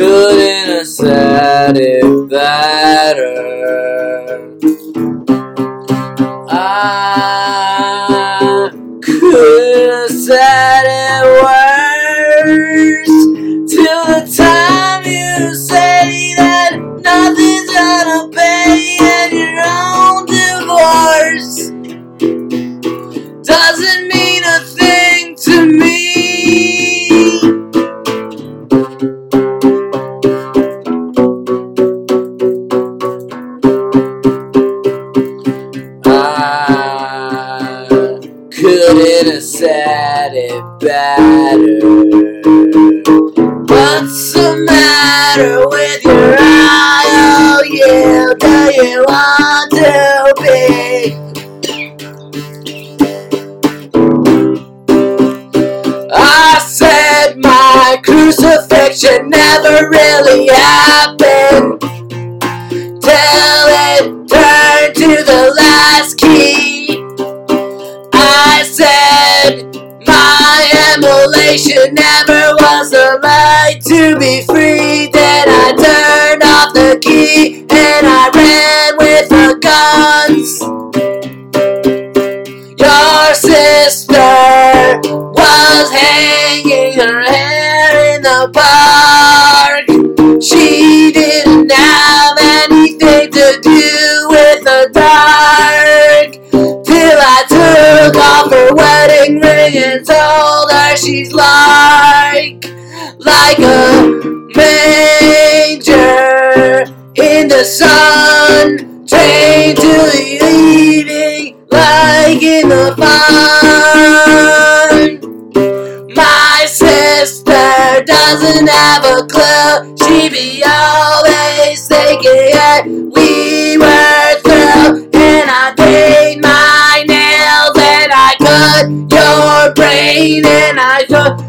couldn't have said it better. I couldn't have said it worse. Till the time you say that nothing's gonna pay said it better. What's the matter with your eye? Oh, you do you want to be? I said my crucifixion to be free. Then I turned off the key and I ran with the guns. Your sister was hanging her hair in the park. She didn't have anything to do with the dark. Till I took off her wedding ring and told her she's like, like a manger in the sun. Trained to the evening, like in the fun. My sister doesn't have a clue. She be always thinking that we were through. And I paint my nails and I cut your brain and I cut,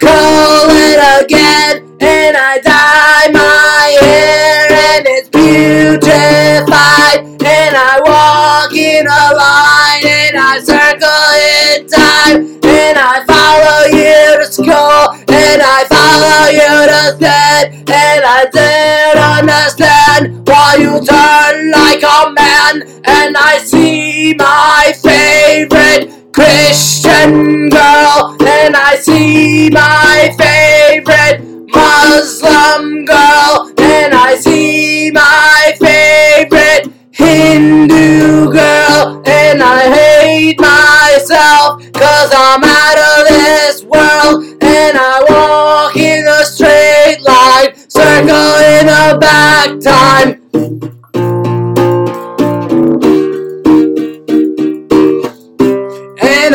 call it again. And I dye my hair and it's putrefied. And I walk in a line and I circle in time. And I follow you to school and I follow you to bed. And I didn't understand why you turn like a man. And I see my favorite Christian girl. And I see my favorite Muslim girl. And I see my favorite Hindu girl. And I hate myself cause I'm out of this world. And I walk in a straight line, circle in a back time.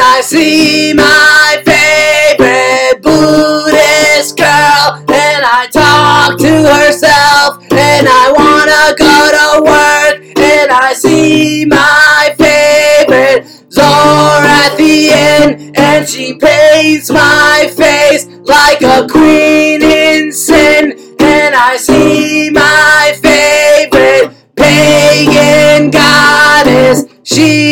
I see my favorite Buddhist girl, and I talk to herself, and I wanna go to work, and I see my favorite Zoroastrian, and she paints my face like a queen in sin, and I see my favorite pagan goddess. She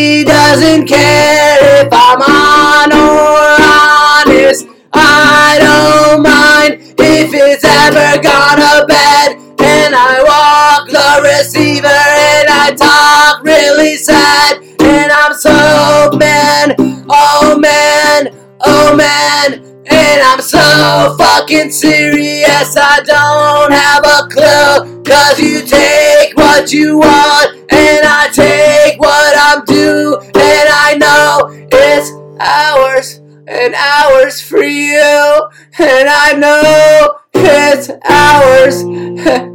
it's ever gone to bed. And I walk the receiver and I talk really sad. And I'm so man, oh man, oh man. And I'm so fucking serious, I don't have a clue. Cause you take what you want, and I take what I'm due. And I know it's hours and hours for you. And I know it's hours,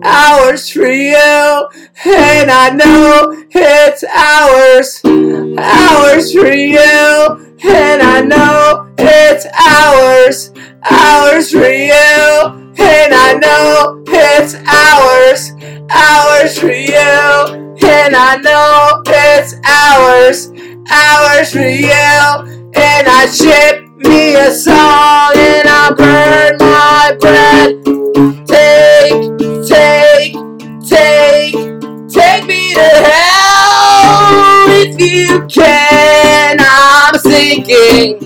hours for you. And I know it's hours, hours for you. And I know it's hours, hours for you. And I know it's hours, hours for you. And I know it's hours, hours for you. And I ship me a song and I burn my breath. Take, take, take, take me to hell if you can. thinking. Take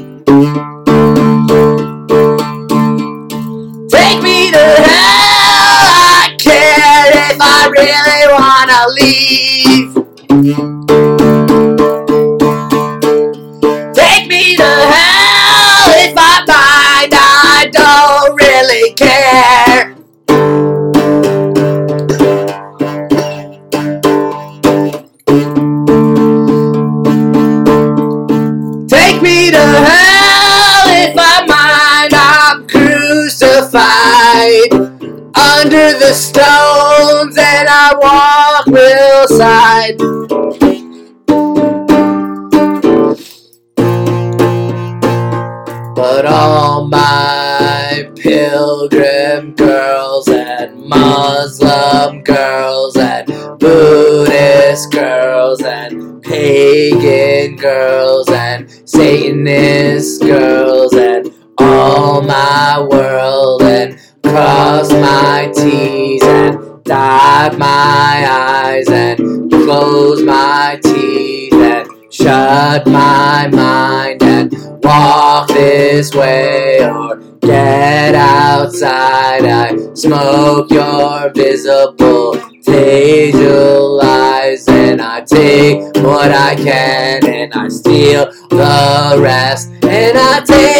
crucified under the stones and I walk real. But all my pilgrim girls and Muslim girls and Buddhist girls and pagan girls and Satanist girls and all my world and cross my T's and dot my I's and close my teeth and shut my mind and walk this way or get outside. I smoke your visible lies and I take what I can and I steal the rest and I take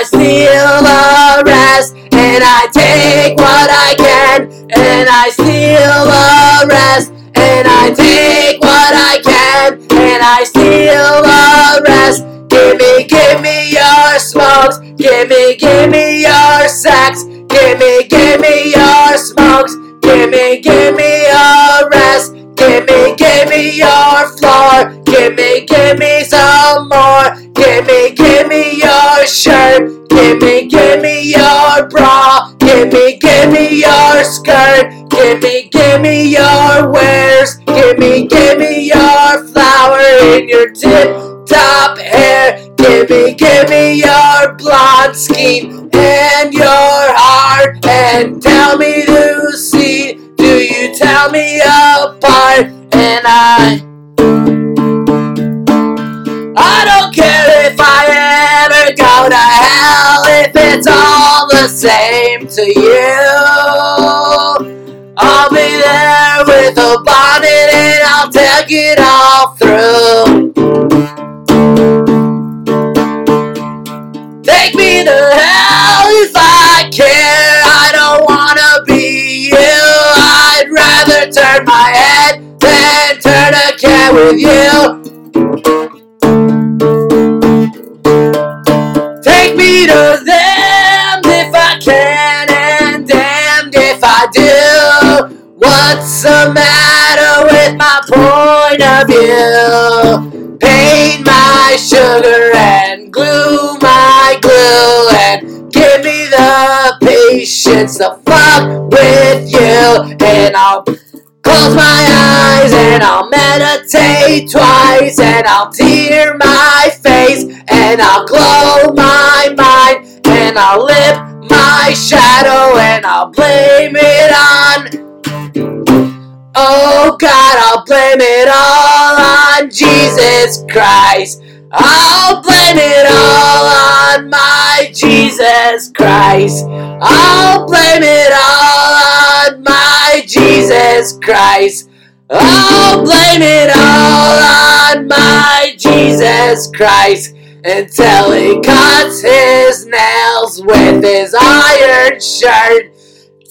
I steal the rest and I take what I can and I steal the rest and I take what I can and I steal the rest. Give me, give me your smokes. Give me, give me your sex. Give me, give me your smokes. Give me, give me your rest. Give me, give me your floor. Give me, give me shirt. Give me, give me your bra. Give me, give me your skirt. Give me, give me your wares. Give me, give me your flower in your tip top hair. Give me, give me your blonde skin and your heart. And tell me to see. Do you tell me apart? And. I the same to you. I'll be there with a bonnet and I'll take it all through. Take me to hell if I care. I don't wanna be you. I'd rather turn my head than turn a cat with you. Take me to What's the matter with my point of view? Paint my sugar and glue my glue and give me the patience to fuck with you and I'll close my eyes and I'll meditate twice and I'll tear my face and I'll glow my mind and I'll lift my shadow and I'll blame it on Oh God, I'll blame it all on Jesus Christ. I'll blame it all on my Jesus Christ. I'll blame it all on my Jesus Christ. I'll blame it all on my Jesus Christ until he cuts his nails with his iron shirt.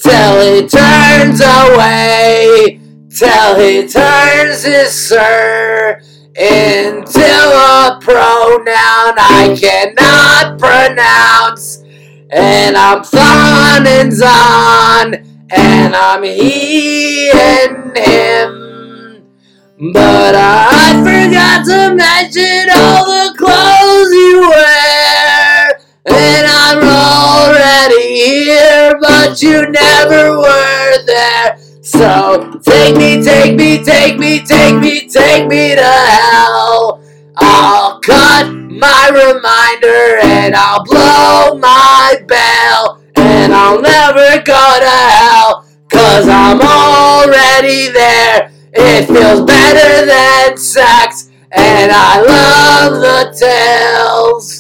Till he turns away, till he turns his sir into a pronoun I cannot pronounce. And I'm fun and on, and I'm he and him. But I forgot to mention all the clothes you wear. And I'm already here, but you never were. So take me, take me, take me, take me, take me to hell. I'll cut my reminder and I'll blow my bell. And I'll never go to hell, cause I'm already there. It feels better than sex, and I love the tales.